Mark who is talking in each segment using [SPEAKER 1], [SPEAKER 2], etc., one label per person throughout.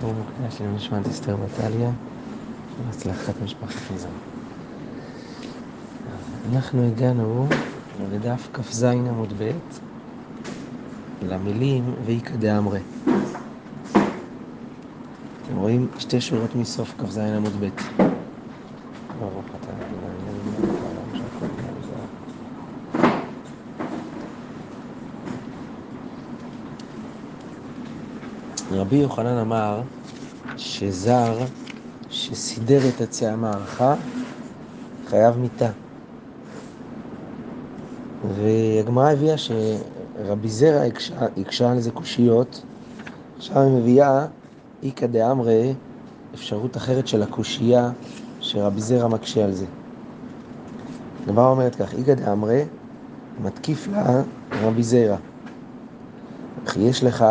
[SPEAKER 1] בואו מוקדש לנשמת אסתר בטליה והצלחת משפחת מזון. אנחנו הגענו לדף כ"ז עמוד ב' למילים ואיכא דאמרי. אתם רואים שתי שורות מסוף כ"ז עמוד ב'. ברוך אתה רבי יוחנן אמר שזר שסידר את עצי המערכה חייב מיתה. והגמרא הביאה שרבי זרע הקשה על זה קושיות, עכשיו היא מביאה איכא דאמרי, אפשרות אחרת של הקושייה שרבי זרע מקשה על זה. הגמרא אומרת כך, איכא דאמרי מתקיף לה רבי זרע. וכי יש לך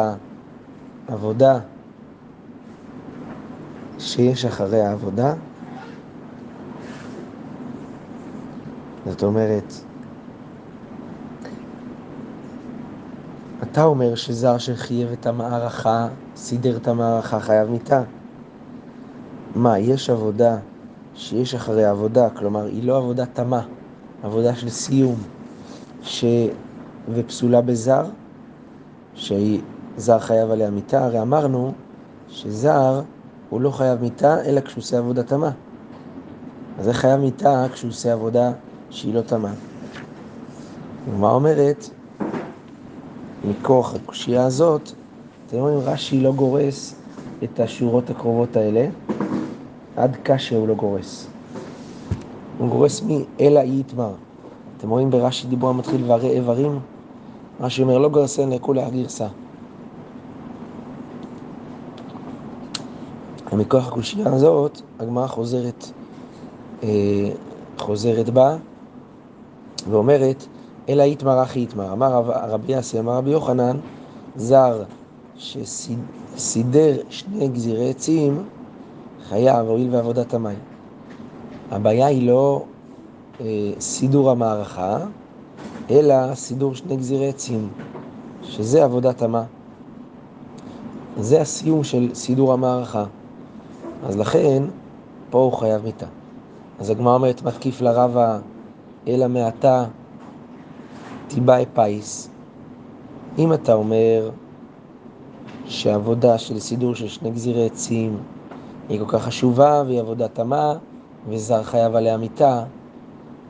[SPEAKER 1] עבודה שיש אחרי העבודה, זאת אומרת, אתה אומר שזר שחייב את המערכה, סידר את המערכה, חייב מיתה. מה, יש עבודה שיש אחרי עבודה, כלומר, היא לא עבודה תמה, עבודה של סיום, ש... ופסולה בזר, שהיא זר חייב עליה מיתה, הרי אמרנו שזר הוא לא חייב מיתה אלא כשהוא עושה עבודה תמה. אז זה חייב מיתה כשהוא עושה עבודה שהיא לא תמה. מה אומרת? מכוח הקושייה הזאת, אתם רואים, רש"י לא גורס את השורות הקרובות האלה, עד קשה הוא לא גורס. הוא גורס מי? אלא יתמר. אתם רואים ברש"י דיבור המתחיל והרי איברים? רש"י אומר לא גרסן לכולי הגרסה. ומכוח הקושייה הזאת, הגמרא חוזרת, אה, חוזרת בה ואומרת, אלא יתמר אחי יתמר. אמר רבי יאסי, אמר רבי יוחנן, זר שסידר שני גזירי עצים, חייב, הואיל ועבודת המים. הבעיה היא לא אה, סידור המערכה, אלא סידור שני גזירי עצים, שזה עבודת המה. זה הסיום של סידור המערכה. אז לכן, פה הוא חייב מיתה. אז הגמרא אומרת, מתקיף לרבה אלא מעתה תיבעי פיס. אם אתה אומר שעבודה של סידור של שני גזירי עצים היא כל כך חשובה והיא עבודה תמה וזר חייב עליה מיתה,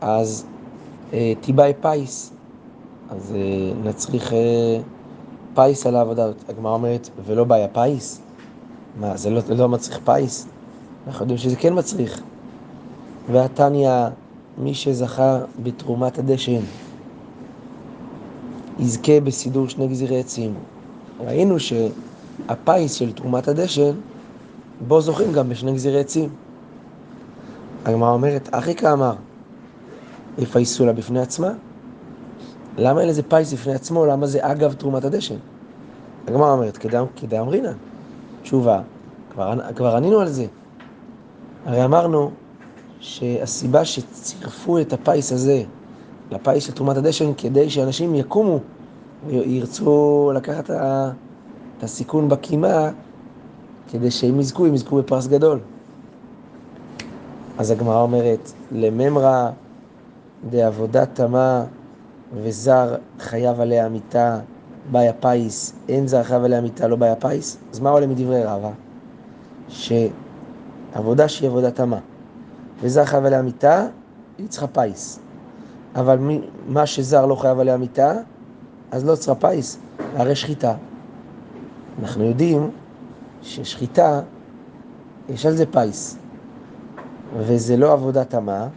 [SPEAKER 1] אז אה, תיבעי פיס. אז אה, נצריך אה, פיס על העבודה. הגמרא אומרת, ולא בעי פיס? מה, זה לא, לא מצריך פיס? אנחנו יודעים שזה כן מצריך. והתניא, מי שזכה בתרומת הדשן, יזכה בסידור שני גזירי עצים. ראינו שהפיס של תרומת הדשן, בו זוכים גם בשני גזירי עצים. הגמרא אומרת, אחי כאמר, יפייסו לה בפני עצמה? למה אין לזה פיס בפני עצמו? למה זה אגב תרומת הדשן? הגמרא אומרת, כדאמרינן. תשובה, כבר, כבר ענינו על זה. הרי אמרנו שהסיבה שצירפו את הפיס הזה לפיס של תרומת הדשן כדי שאנשים יקומו וירצו לקחת את הסיכון בקימה כדי שהם יזכו, הם יזכו בפרס גדול. אז הגמרא אומרת, לממרא דעבודה תמה וזר חייב עליה מיתה בעי פיס, אין זר חייב עליה מיתה, לא בעי פיס, אז מה עולה מדברי רבא? שעבודה שהיא עבודה תמה, וזר חייב עליה מיתה, היא צריכה פיס. אבל מי, מה שזר לא חייב עליה מיתה, אז לא צריכה פיס, הרי שחיטה. אנחנו יודעים ששחיטה, יש על זה פיס, וזה לא עבודה תמה,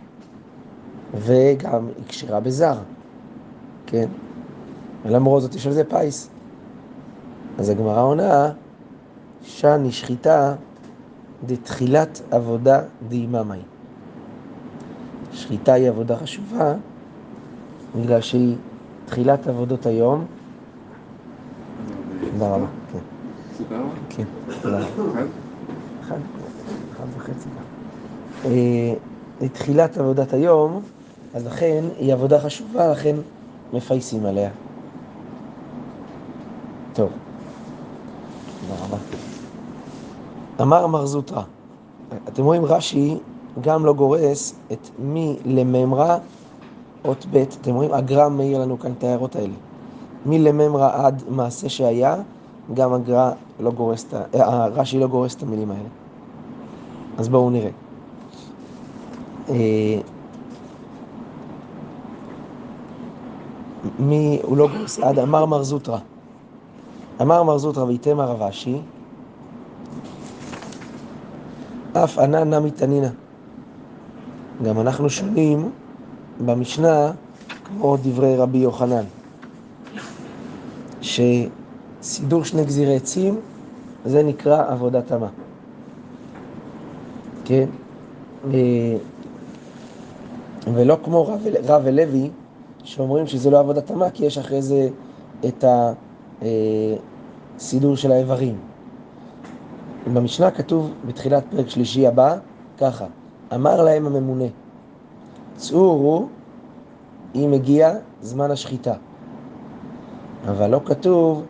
[SPEAKER 1] וגם היא כשרה בזר, כן? ולמרות זאת יש על זה פיס. אז הגמרא עונה, שאני שחיטה דתחילת עבודה דאיממי. שחיטה היא עבודה חשובה, בגלל שהיא תחילת עבודות היום. תודה רבה, כן. כן. אחד, אחד וחצי. לתחילת עבודת היום, אז לכן היא עבודה חשובה, לכן מפייסים עליה. טוב, תודה רבה. אמר מר זוטרא, אתם רואים רש"י גם לא גורס את מי לממרא אות ב', אתם רואים הגר"א מאיר לנו כאן את ההערות האלה. מי לממרא עד מעשה שהיה, גם הגר"א לא גורס, אה, רש"י לא גורס את המילים האלה. אז בואו נראה. אה, מי, הוא לא גורס, עד אמר מר זוטרא. אמר מר זוטרא ויתמה רב אשי, אף ענה נמי תנינא. גם אנחנו שומעים במשנה כמו דברי רבי יוחנן, שסידור שני גזירי עצים זה נקרא עבודת תמה. כן? אה, ולא כמו רב, רב ולוי, שאומרים שזה לא עבודת תמה, כי יש אחרי זה את הסידור אה, של האיברים. במשנה כתוב בתחילת פרק שלישי הבא, ככה, אמר להם הממונה, צאו וראו אם הגיע זמן השחיטה. אבל לא כתוב,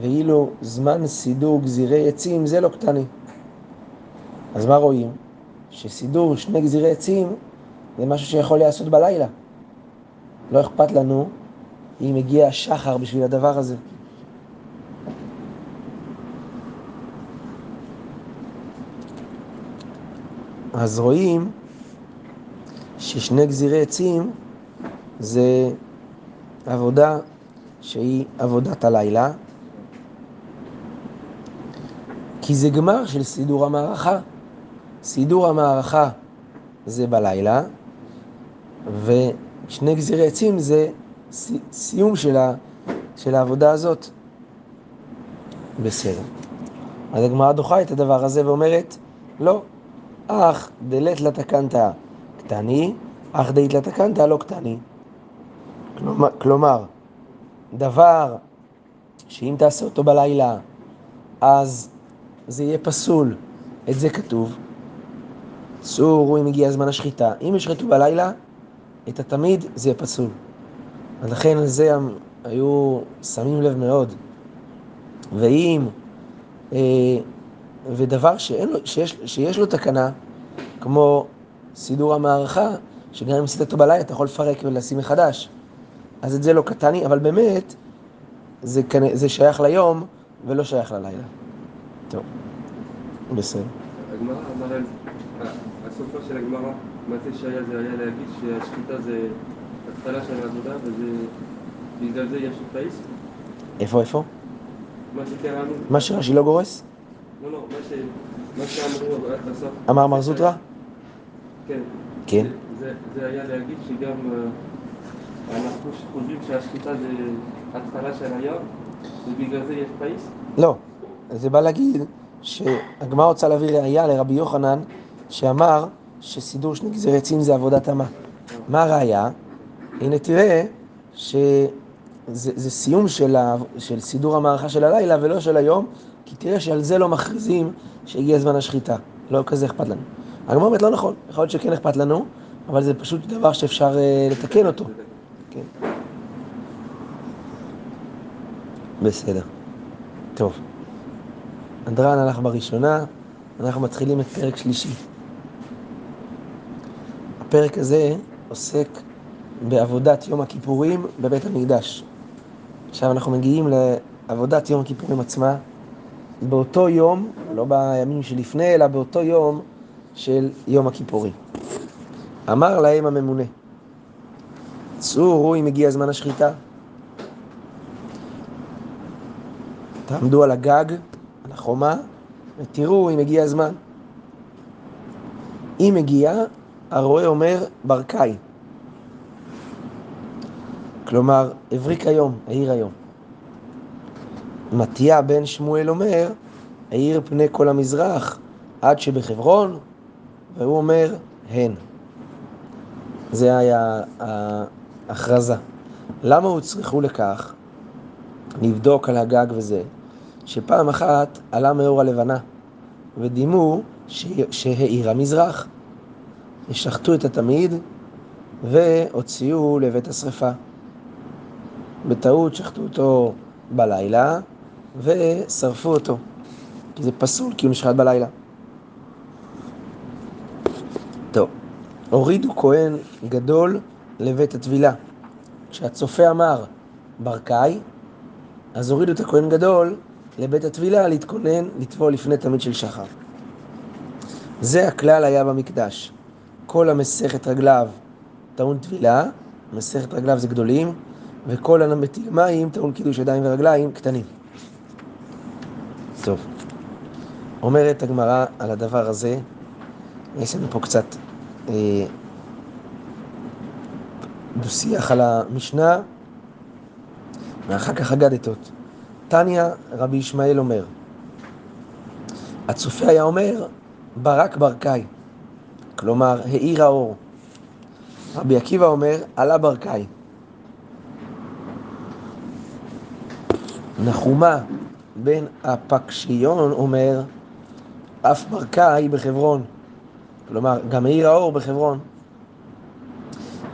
[SPEAKER 1] ואילו זמן סידור גזירי עצים זה לא קטני. אז מה רואים? שסידור שני גזירי עצים זה משהו שיכול להיעשות בלילה. לא אכפת לנו אם הגיע השחר בשביל הדבר הזה. אז רואים ששני גזירי עצים זה עבודה שהיא עבודת הלילה, כי זה גמר של סידור המערכה. סידור המערכה זה בלילה, ושני גזירי עצים זה סיום של, ה, של העבודה הזאת. בסדר. אז הגמרא דוחה את הדבר הזה ואומרת, לא, אך דלת לתקנתא קטני, אך דאית לתקנתא לא קטני. כלומר, כלומר, דבר שאם תעשה אותו בלילה, אז זה יהיה פסול. את זה כתוב. צור, אם הגיע זמן השחיטה. אם ישחטו בלילה, את התמיד זה יהיה פסול. אז לכן על זה היו שמים לב מאוד. ואם, אה, ודבר שאין לו, שיש, שיש לו תקנה, כמו סידור המערכה, שגם אם עשית אותו בלילה אתה יכול לפרק ולשים מחדש. אז את זה לא קטני, אבל באמת זה, זה שייך ליום ולא שייך ללילה. טוב, בסדר.
[SPEAKER 2] הגמרא, הסופה של הגמרא, מעשה שהיה זה היה להגיד שהשחיטה זה התחלה של העבודה ובגלל זה יש פייס?
[SPEAKER 1] איפה, איפה?
[SPEAKER 2] מה שקראנו.
[SPEAKER 1] מה שרש"י לא גורס?
[SPEAKER 2] לא, לא, מה שאמרו בסוף.
[SPEAKER 1] אמר מר זוטרא?
[SPEAKER 2] כן.
[SPEAKER 1] כן.
[SPEAKER 2] זה היה להגיד שגם אה, אנחנו חושבים שהשחיטה זה התחלה של היום, ובגלל זה יש פייס?
[SPEAKER 1] לא, זה בא להגיד שהגמרא רוצה להביא ראייה לרבי יוחנן שאמר שסידור שני עצים זה עבודת אמה. מה הראייה? הנה תראה שזה סיום של, ה, של סידור המערכה של הלילה ולא של היום, כי תראה שעל זה לא מכריזים שהגיע זמן השחיטה. לא כזה אכפת לנו. הגמרא אומרת לא נכון, יכול להיות שכן אכפת לנו, אבל זה פשוט דבר שאפשר uh, לתקן אותו. כן. בסדר. טוב. אנדרן הלך בראשונה, אנחנו מתחילים את פרק שלישי. הפרק הזה עוסק בעבודת יום הכיפורים בבית המקדש. עכשיו אנחנו מגיעים לעבודת יום הכיפורים עצמה, באותו יום, לא בימים שלפני, אלא באותו יום של יום הכיפורים. אמר להם הממונה, צאו, ראו אם הגיע זמן השחיטה. תעמדו על הגג, על החומה, ותראו אם הגיע הזמן. אם הגיע, הרועה אומר ברקאי. כלומר, הבריק היום, העיר היום. מתיה בן שמואל אומר, העיר פני כל המזרח עד שבחברון, והוא אומר, הן. זה היה ההכרזה. למה הוצרכו לכך? נבדוק על הגג וזה, שפעם אחת עלה מאור הלבנה, ודימו שהאיר המזרח. השחטו את התמיד והוציאו לבית השרפה. בטעות שחטו אותו בלילה ושרפו אותו. כי זה פסול, כי הוא נשחט בלילה. טוב, הורידו כהן גדול לבית הטבילה. כשהצופה אמר ברקאי, אז הורידו את הכהן גדול לבית הטבילה להתכונן לטבול לפני תמיד של שחר. זה הכלל היה במקדש. כל המסכת רגליו טעון טבילה, מסכת רגליו זה גדולים, וכל המטיל מים טעון קידוש ידיים ורגליים קטנים. טוב, אומרת הגמרא על הדבר הזה, יש לנו פה קצת אה, דו-שיח על המשנה, ואחר כך אגדתות. תניא רבי ישמעאל אומר, הצופה היה אומר, ברק ברקאי, כלומר, האיר האור. רבי עקיבא אומר, עלה ברקאי. נחומה בן הפקשיון אומר, אף ברקאי בחברון. כלומר, גם העיר האור בחברון.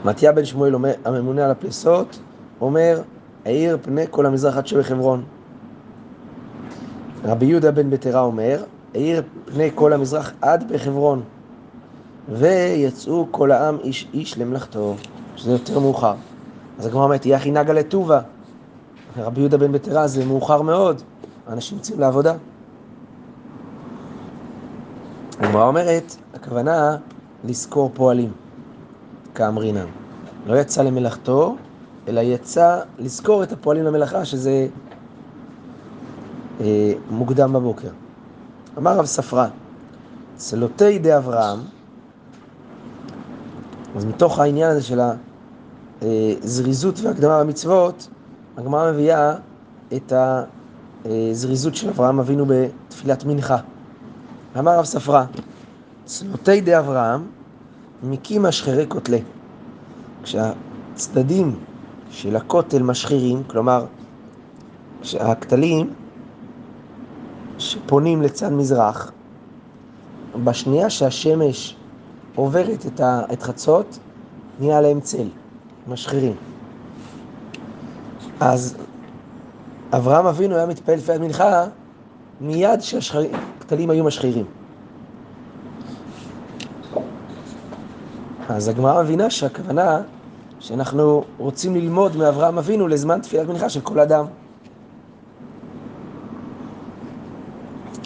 [SPEAKER 1] מתיה בן שמואל, אומר, הממונה על הפלסות, אומר, העיר פני כל המזרח עד שבחברון. רבי יהודה בן בטרה אומר, העיר פני כל המזרח עד בחברון. ויצאו כל העם איש איש למלאכתו, שזה יותר מאוחר. אז הגמרא אומרת, יחי נגה לטובה. רבי יהודה בן בטרה זה מאוחר מאוד, אנשים יוצאים לעבודה. הגמרא אומרת, הכוונה לזכור פועלים, כאמרינן. לא יצא למלאכתו, אלא יצא לזכור את הפועלים למלאכה, שזה אה, מוקדם בבוקר. אמר רב ספרא, צלותי די אברהם, אז מתוך העניין הזה של הזריזות והקדמה במצוות, הגמרא מביאה את הזריזות של אברהם אבינו בתפילת מנחה. אמר רב ספרא, צלותי די אברהם מקים משחרי כותלי. כשהצדדים של הכותל משחירים, כלומר, כשהכתלים שפונים לצד מזרח, בשנייה שהשמש עוברת את, את חצות, נהיה להם צל, משחירים. אז אברהם אבינו היה מתפעל תפילת מנחה מיד שהכתלים היו משחירים. אז הגמרא מבינה שהכוונה שאנחנו רוצים ללמוד מאברהם אבינו לזמן תפילת מנחה של כל אדם.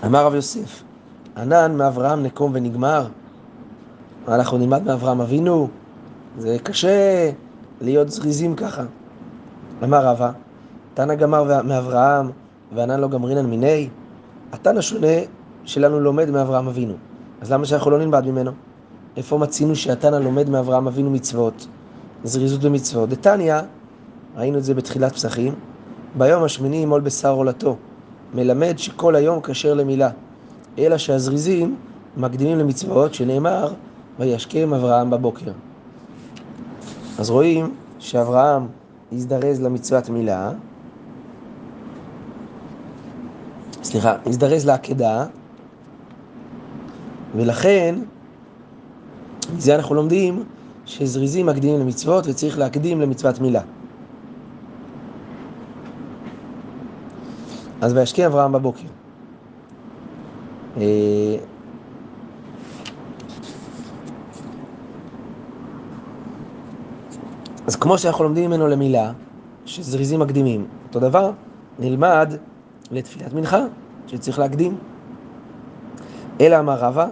[SPEAKER 1] אמר רב יוסף, ענן מאברהם נקום ונגמר. אנחנו נלמד מאברהם אבינו, זה קשה להיות זריזים ככה. אמר רבא, תנא גמר מאברהם וענן לא גמרינן מיני, התנא השונה שלנו לומד מאברהם אבינו. אז למה שאנחנו לא נלמד ממנו? איפה מצינו שהתנא לומד מאברהם אבינו מצוות? זריזות במצוות. דתניא, ראינו את זה בתחילת פסחים, ביום השמיני ימול בשר עולתו. מלמד שכל היום כשר למילה, אלא שהזריזים מקדימים למצוות, שנאמר, וישכם אברהם בבוקר. אז רואים שאברהם הזדרז למצוות מילה, סליחה, הזדרז לעקדה, ולכן, מזה אנחנו לומדים שזריזים מקדימים למצוות וצריך להקדים למצוות מילה. אז וישקיע אברהם בבוקר. אה, אז כמו שאנחנו לומדים ממנו למילה, שזריזים מקדימים, אותו דבר נלמד לתפילת מנחה, שצריך להקדים. אלא אמר רבא,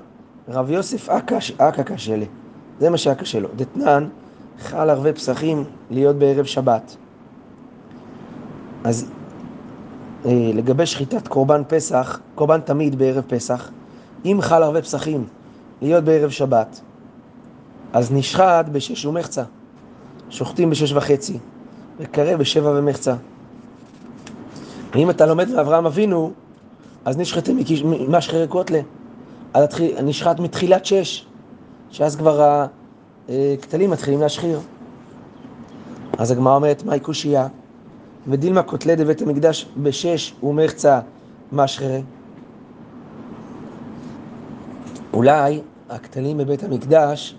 [SPEAKER 1] רב יוסף אכא קשה לי. זה מה שהיה קשה לו. דתנן, חל ערבי פסחים להיות בערב שבת. אז אה, לגבי שחיטת קורבן פסח, קורבן תמיד בערב פסח, אם חל ערבי פסחים להיות בערב שבת, אז נשחט בשש ומחצה. שוחטים בשש וחצי, וקרב בשבע ומחצה. ואם אתה לומד מאברהם אבינו, אז נשחטים משחרי קוטלה. נשחט מתחילת שש, שאז כבר הכתלים מתחילים להשחיר. אז הגמרא אומרת, מהי קושייה? ודילמה קוטלי דבית המקדש בשש ומחצה משחרי. אולי הכתלים בבית המקדש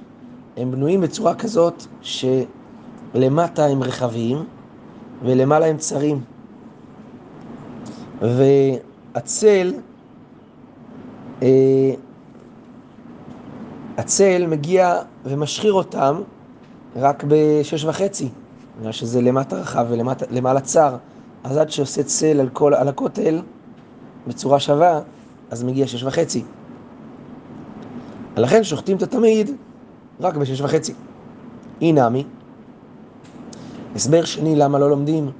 [SPEAKER 1] הם בנויים בצורה כזאת שלמטה הם רחבים ולמעלה הם צרים. והצל אה, הצל מגיע ומשחיר אותם רק בשש וחצי, בגלל שזה למטה רחב ולמעלה צר. אז עד שעושה צל על, כל, על הכותל בצורה שווה, אז מגיע שש וחצי. לכן שוחטים את התמיד רק בשש וחצי. אי נמי. הסבר שני למה לא לומדים,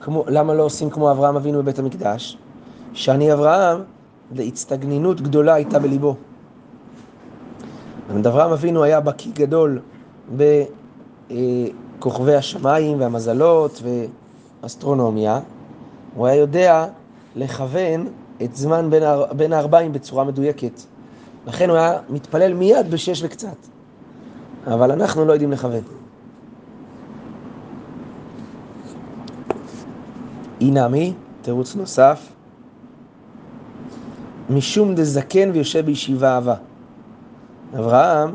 [SPEAKER 1] כמו, למה לא עושים כמו אברהם אבינו בבית המקדש, שאני אברהם, להצטגנינות גדולה הייתה בליבו. אברהם אבינו היה בקיא גדול בכוכבי השמיים והמזלות ואסטרונומיה, הוא היה יודע לכוון את זמן בין, בין הארבעים בצורה מדויקת. לכן הוא היה מתפלל מיד בשש וקצת. אבל אנחנו לא יודעים לכוון. אינמי, תירוץ נוסף, משום דזקן ויושב בישיבה אהבה. אברהם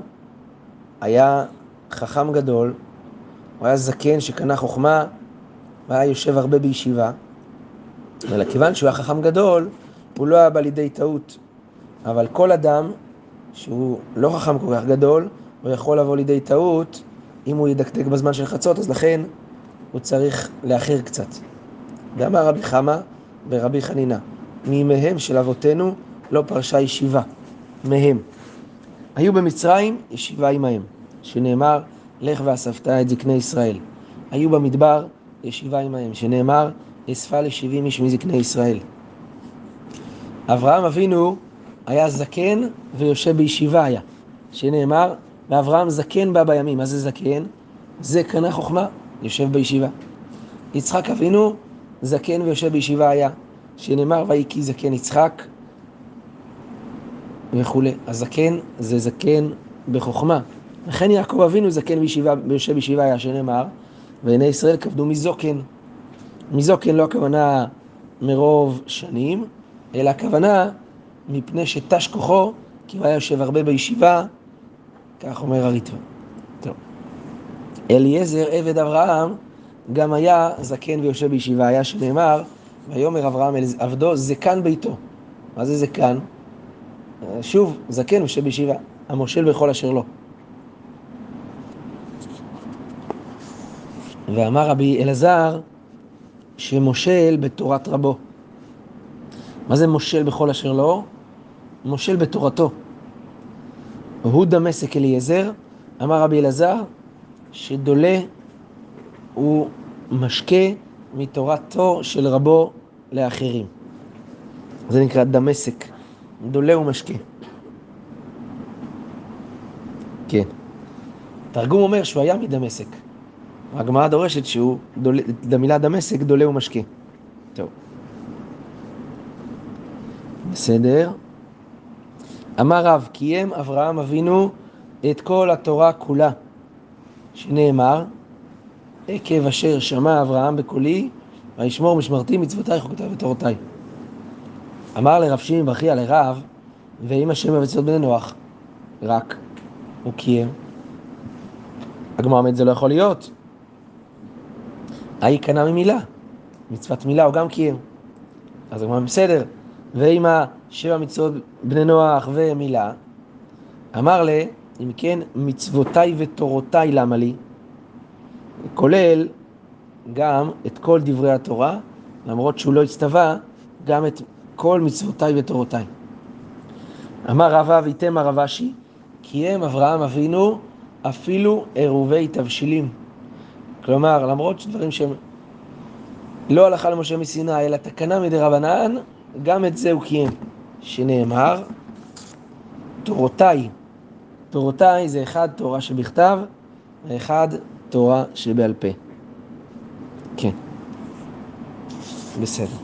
[SPEAKER 1] היה חכם גדול, הוא היה זקן שקנה חוכמה והיה יושב הרבה בישיבה, אלא כיוון שהוא היה חכם גדול, הוא לא היה בא לידי טעות. אבל כל אדם שהוא לא חכם כל כך גדול, הוא יכול לבוא לידי טעות אם הוא ידקדק בזמן של חצות, אז לכן הוא צריך לאחר קצת. ואמר רבי חמא ורבי חנינה, מימיהם של אבותינו לא פרשה ישיבה, מהם. היו במצרים ישיבה עמהם, שנאמר, לך ואספת את זקני ישראל. היו במדבר ישיבה עמהם, שנאמר, אספה לשבעים איש מזקני ישראל. אברהם אבינו היה זקן ויושב בישיבה היה, שנאמר, ואברהם זקן בא בימים. מה זה זקן? זה קנה חוכמה, יושב בישיבה. יצחק אבינו זקן ויושב בישיבה היה, שנאמר, ויהי כי זקן יצחק וכולי. הזקן זה זקן בחוכמה. לכן יעקב אבינו זקן בישיבה, ויושב בישיבה היה, שנאמר, ועיני ישראל כבדו מזוקן. מזוקן לא הכוונה מרוב שנים, אלא הכוונה מפני שתש כוחו, כי הוא היה יושב הרבה בישיבה, כך אומר הריטב"א. אליעזר עבד אברהם גם היה זקן ויושב בישיבה, היה שנאמר, ויאמר אברהם אל עבדו זקן ביתו. מה זה זקן? שוב, זקן ויושב בישיבה, המושל בכל אשר לו. ואמר רבי אלעזר שמושל בתורת רבו. מה זה מושל בכל אשר לו? מושל בתורתו. הוא דמשק אליעזר, אמר רבי אלעזר, שדולה הוא משקה מתורתו של רבו לאחרים. זה נקרא דמשק, דולה ומשקה. כן. תרגום אומר שהוא היה מדמשק. הגמרא דורשת שהוא, דול, למילה דמשק, דולה ומשקה. טוב. בסדר. אמר רב, קיים אברהם אבינו את כל התורה כולה, שנאמר, עקב אשר שמע אברהם בקולי, וישמור משמרתי מצוותי חוקותי ותורותיי. אמר לרב שמעון ברכיה לרב, ואם השם מבצעות בני נוח, רק הוא קיים. הגמרא אומרת זה לא יכול להיות. ההיא קנה ממילה, מצוות מילה הוא גם קיים. אז הגמרא בסדר, ועם השבע מצוות בני נוח ומילה, אמר לה, אם כן, מצוותיי ותורותיי למה לי? כולל גם את כל דברי התורה, למרות שהוא לא הצטווה, גם את כל מצוותיי ותורותיי. אמר רבא ויתם הרב אשי, קיים אברהם אבינו אפילו עירובי תבשילים. כלומר, למרות שדברים שהם לא הלכה למשה מסיני, אלא תקנה מדי רבנן, גם את זה הוא קיים, שנאמר, תורותיי, תורותיי זה אחד תורה שבכתב, ואחד תורה שבעל פה. כן, בסדר.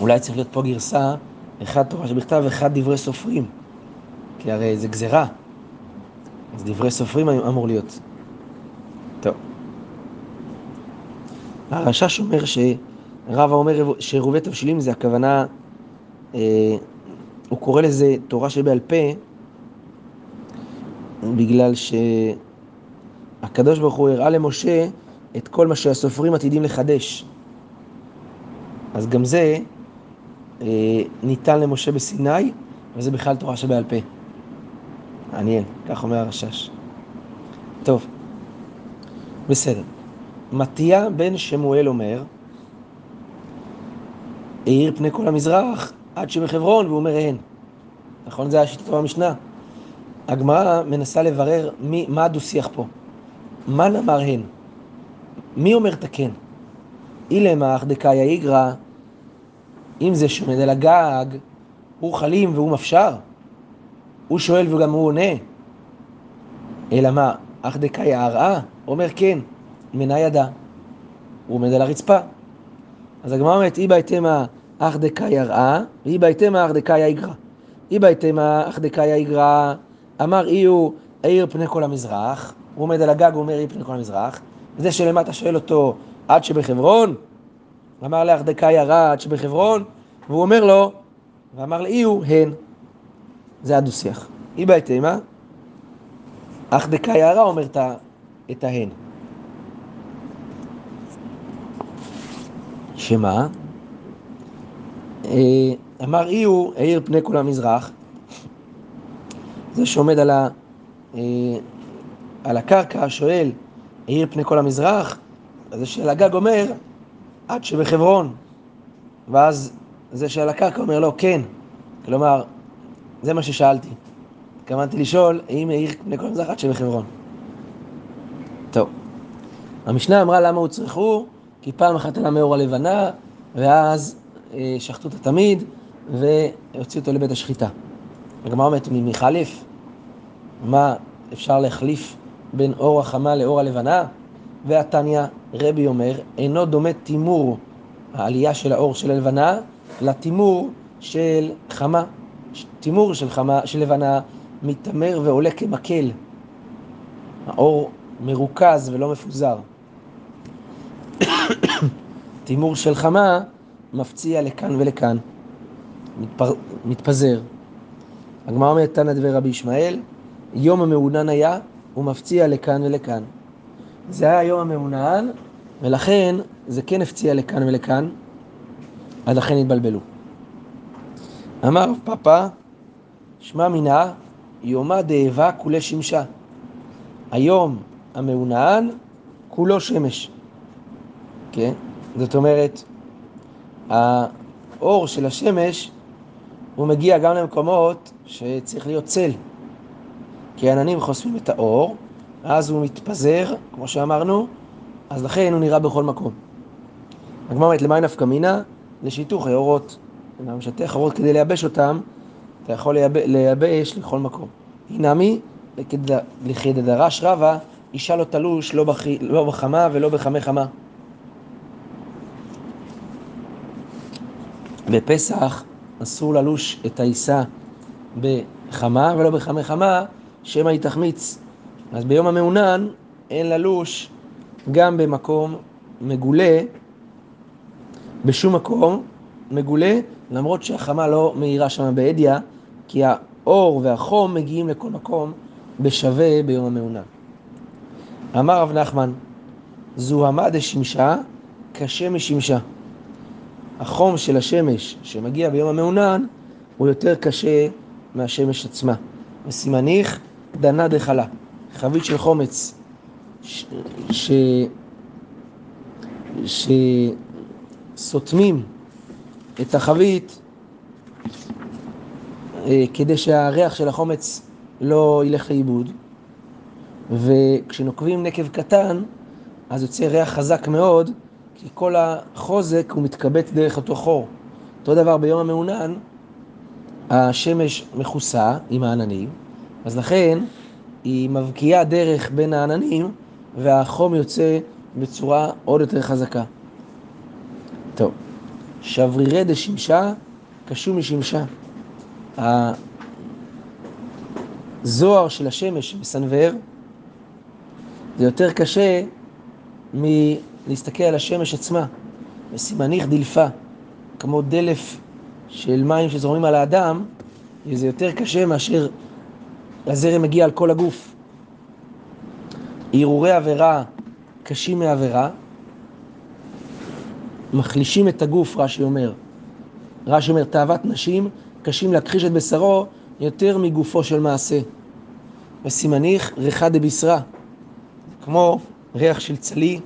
[SPEAKER 1] אולי צריך להיות פה גרסה, אחד תורה שבכתב ואחד דברי סופרים, כי הרי זה גזירה, אז דברי סופרים אמור להיות. טוב. הרשש אומר שרבא אומר שעירובי תבשילים זה הכוונה, אה, הוא קורא לזה תורה שבעל פה, בגלל שהקדוש ברוך הוא הראה למשה את כל מה שהסופרים עתידים לחדש. אז גם זה אה, ניתן למשה בסיני, וזה בכלל תורה שבעל פה. מעניין, כך אומר הרשש. טוב, בסדר. מתיה בן שמואל אומר, האיר פני כל המזרח עד שבחברון, והוא אומר אין. נכון? זה היה שיטתו במשנה. הגמרא מנסה לברר מי, מה הדו-שיח פה. מה נאמר הן? מי אומר את הכן? אילמה דקאיה איגרא, אם זה שעומד על הגג, הוא חלים והוא מפשר, הוא שואל וגם הוא עונה. אלא מה, אך דקאיה ארעה? אומר כן, מנה ידה. הוא עומד על הרצפה. אז הגמרא אומרת, אי בהתמה אך דקאיה ארעה, ואי בהתמה אך דקאיה איגרא. אי בהתמה אך דקאיה איגרא, אמר אי הוא העיר פני כל המזרח, הוא עומד על הגג, הוא אומר העיר פני כל המזרח, וזה שלמטה שואל אותו, עד שבחברון? אמר לאך דקאיה רע עד שבחברון, והוא אומר לו, ואמר לאי הוא הן. זה הדו-שיח. אי בהתמה, אך דקאיה רע אומר את ההן. שמה? אה, אמר אי הוא העיר פני כל המזרח, זה שעומד על, ה, אה, על הקרקע שואל, העיר פני כל המזרח, זה שעל הגג אומר, עד שבחברון. ואז זה שעל הקרקע אומר לו, כן. כלומר, זה מה ששאלתי. התכוונתי לשאול, האם העיר פני כל המזרח עד שבחברון. טוב. המשנה אמרה למה הוצרכו, כי פעם אחת עלה מאור הלבנה, ואז אה, שחטו את התמיד, והוציאו אותו לבית השחיטה. הגמרא אומרת, מי חליף? מה אפשר להחליף בין אור החמה לאור הלבנה? והתניא, רבי אומר, אינו דומה תימור, העלייה של האור של הלבנה, לתימור של חמה. תימור של חמה, של לבנה, מתעמר ועולה כמקל. האור מרוכז ולא מפוזר. תימור של חמה מפציע לכאן ולכאן, מתפר... מתפזר. הגמרא אומרת תנא דבר רבי ישמעאל, יום המעונן היה, הוא מפציע לכאן ולכאן. זה היה יום המעונן, ולכן זה כן הפציע לכאן ולכאן, אז לכן התבלבלו. אמר פאפא, שמע מינה, יומא דאבה כולי שמשה. היום המעונן כולו שמש. כן? זאת אומרת, האור של השמש הוא מגיע גם למקומות שצריך להיות צל. כי העננים חושפים את האור, אז הוא מתפזר, כמו שאמרנו, אז לכן הוא נראה בכל מקום. הגמרא אומרת, למה נפקא מינה? לשטוחי עורות. אתה משטח עורות כדי לייבש אותם, אתה יכול לייב... לייבש לכל מקום. אי נמי, לכדדרש רבא, אישה לא תלוש לא, בח... לא בחמה ולא בחמי חמה. בפסח אסור ללוש את העיסה בחמה ולא בחמי חמה, שמא היא תחמיץ. אז ביום המעונן אין ללוש גם במקום מגולה, בשום מקום מגולה, למרות שהחמה לא מאירה שם באדיה, כי האור והחום מגיעים לכל מקום בשווה ביום המעונן. אמר רב נחמן, זוהמה דשמשה קשה משמשה. החום של השמש שמגיע ביום המעונן הוא יותר קשה מהשמש עצמה. וסימניך דנה דחלה, חבית של חומץ ש... שסותמים את החבית אה, כדי שהריח של החומץ לא ילך לאיבוד, וכשנוקבים נקב קטן, אז יוצא ריח חזק מאוד, כי כל החוזק הוא מתקבץ דרך אותו חור. אותו דבר ביום המעונן, השמש מכוסה עם העננים, אז לכן היא מבקיעה דרך בין העננים והחום יוצא בצורה עוד יותר חזקה. טוב, שברירי דשמשה קשו משמשה. הזוהר של השמש מסנוור, זה יותר קשה מלהסתכל על השמש עצמה, וסימניך דלפה, כמו דלף של מים שזורמים על האדם, זה יותר קשה מאשר הזרם מגיע על כל הגוף. הרהורי עבירה קשים מעבירה, מחלישים את הגוף, רש"י אומר. רש"י אומר, תאוות נשים קשים להכחיש את בשרו יותר מגופו של מעשה. וסימניך ריחה דבשרה, כמו ריח של צלי,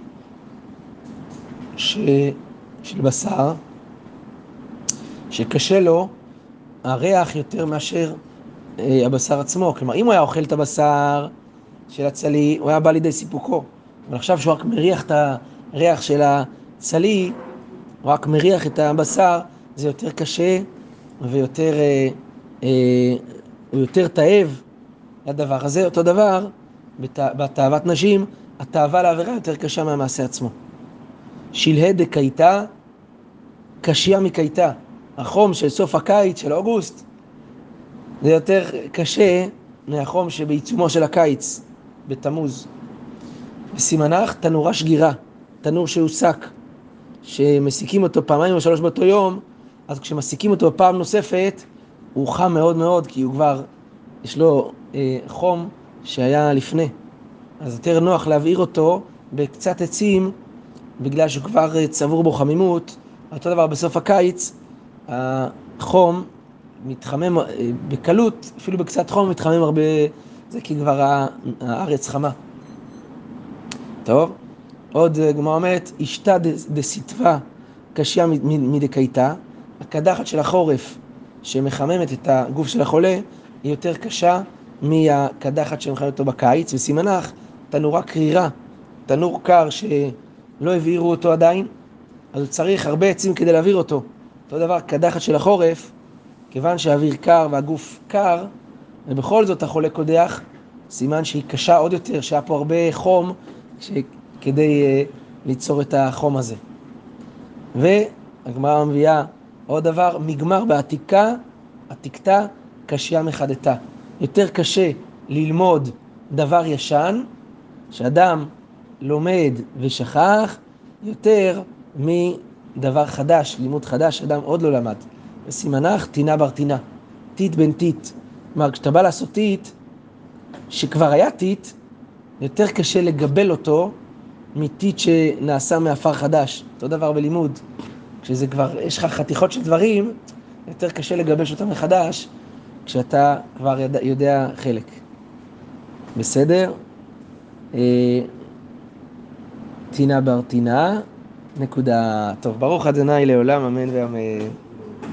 [SPEAKER 1] ש... של בשר, שקשה לו הריח יותר מאשר אה, הבשר עצמו. כלומר, אם הוא היה אוכל את הבשר של הצלי, הוא היה בא לידי סיפוקו. אבל עכשיו שהוא רק מריח את הריח של הצלי, הוא רק מריח את הבשר, זה יותר קשה ויותר אה, אה, יותר תאב לדבר הזה. אותו דבר, בת, בתאוות נשים, התאווה לעבירה יותר קשה מהמעשה עצמו. שלהי דקייתה, קשייה מקייתה. החום של סוף הקיץ, של אוגוסט, זה יותר קשה מהחום שבעיצומו של הקיץ, בתמוז. בסימנך תנורה שגירה, תנור שהוסק, שמסיקים אותו פעמיים או שלוש באותו יום, אז כשמסיקים אותו פעם נוספת, הוא חם מאוד מאוד, כי הוא כבר, יש לו אה, חום שהיה לפני. אז יותר נוח להבעיר אותו בקצת עצים, בגלל שהוא כבר אה, צבור בו חמימות. אותו דבר בסוף הקיץ, החום מתחמם אה, בקלות, אפילו בקצת חום מתחמם הרבה, זה כי כבר הארץ חמה. טוב, עוד אה, גמרא אומרת, אשתה דסיטבה קשיה מדקייתה, הקדחת של החורף שמחממת את הגוף של החולה היא יותר קשה מהקדחת שמחממת אותו בקיץ, וסימנך תנורה קרירה, תנור קר שלא הבעירו אותו עדיין, אז צריך הרבה עצים כדי להעביר אותו. אותו דבר, קדחת של החורף, כיוון שהאוויר קר והגוף קר, ובכל זאת החולה קודח, סימן שהיא קשה עוד יותר, שהיה פה הרבה חום ש... כדי uh, ליצור את החום הזה. והגמרא מביאה עוד דבר, מגמר בעתיקה, עתיקתה, קשייה מחדתה. יותר קשה ללמוד דבר ישן, שאדם לומד ושכח, יותר מדבר חדש, לימוד חדש, שאדם עוד לא למד. וסימנך טינא בר טינא, טיט בן טיט. כלומר, כשאתה בא לעשות טיט, שכבר היה טיט, יותר קשה לגבל אותו מטיט שנעשה מעפר חדש. אותו דבר בלימוד. כשזה כבר, יש לך חתיכות של דברים, יותר קשה לגבש אותם מחדש, כשאתה כבר יודע, יודע חלק. בסדר? אה, טינה בר טינה, נקודה. טוב, ברוך ה' לעולם, אמן ואמן.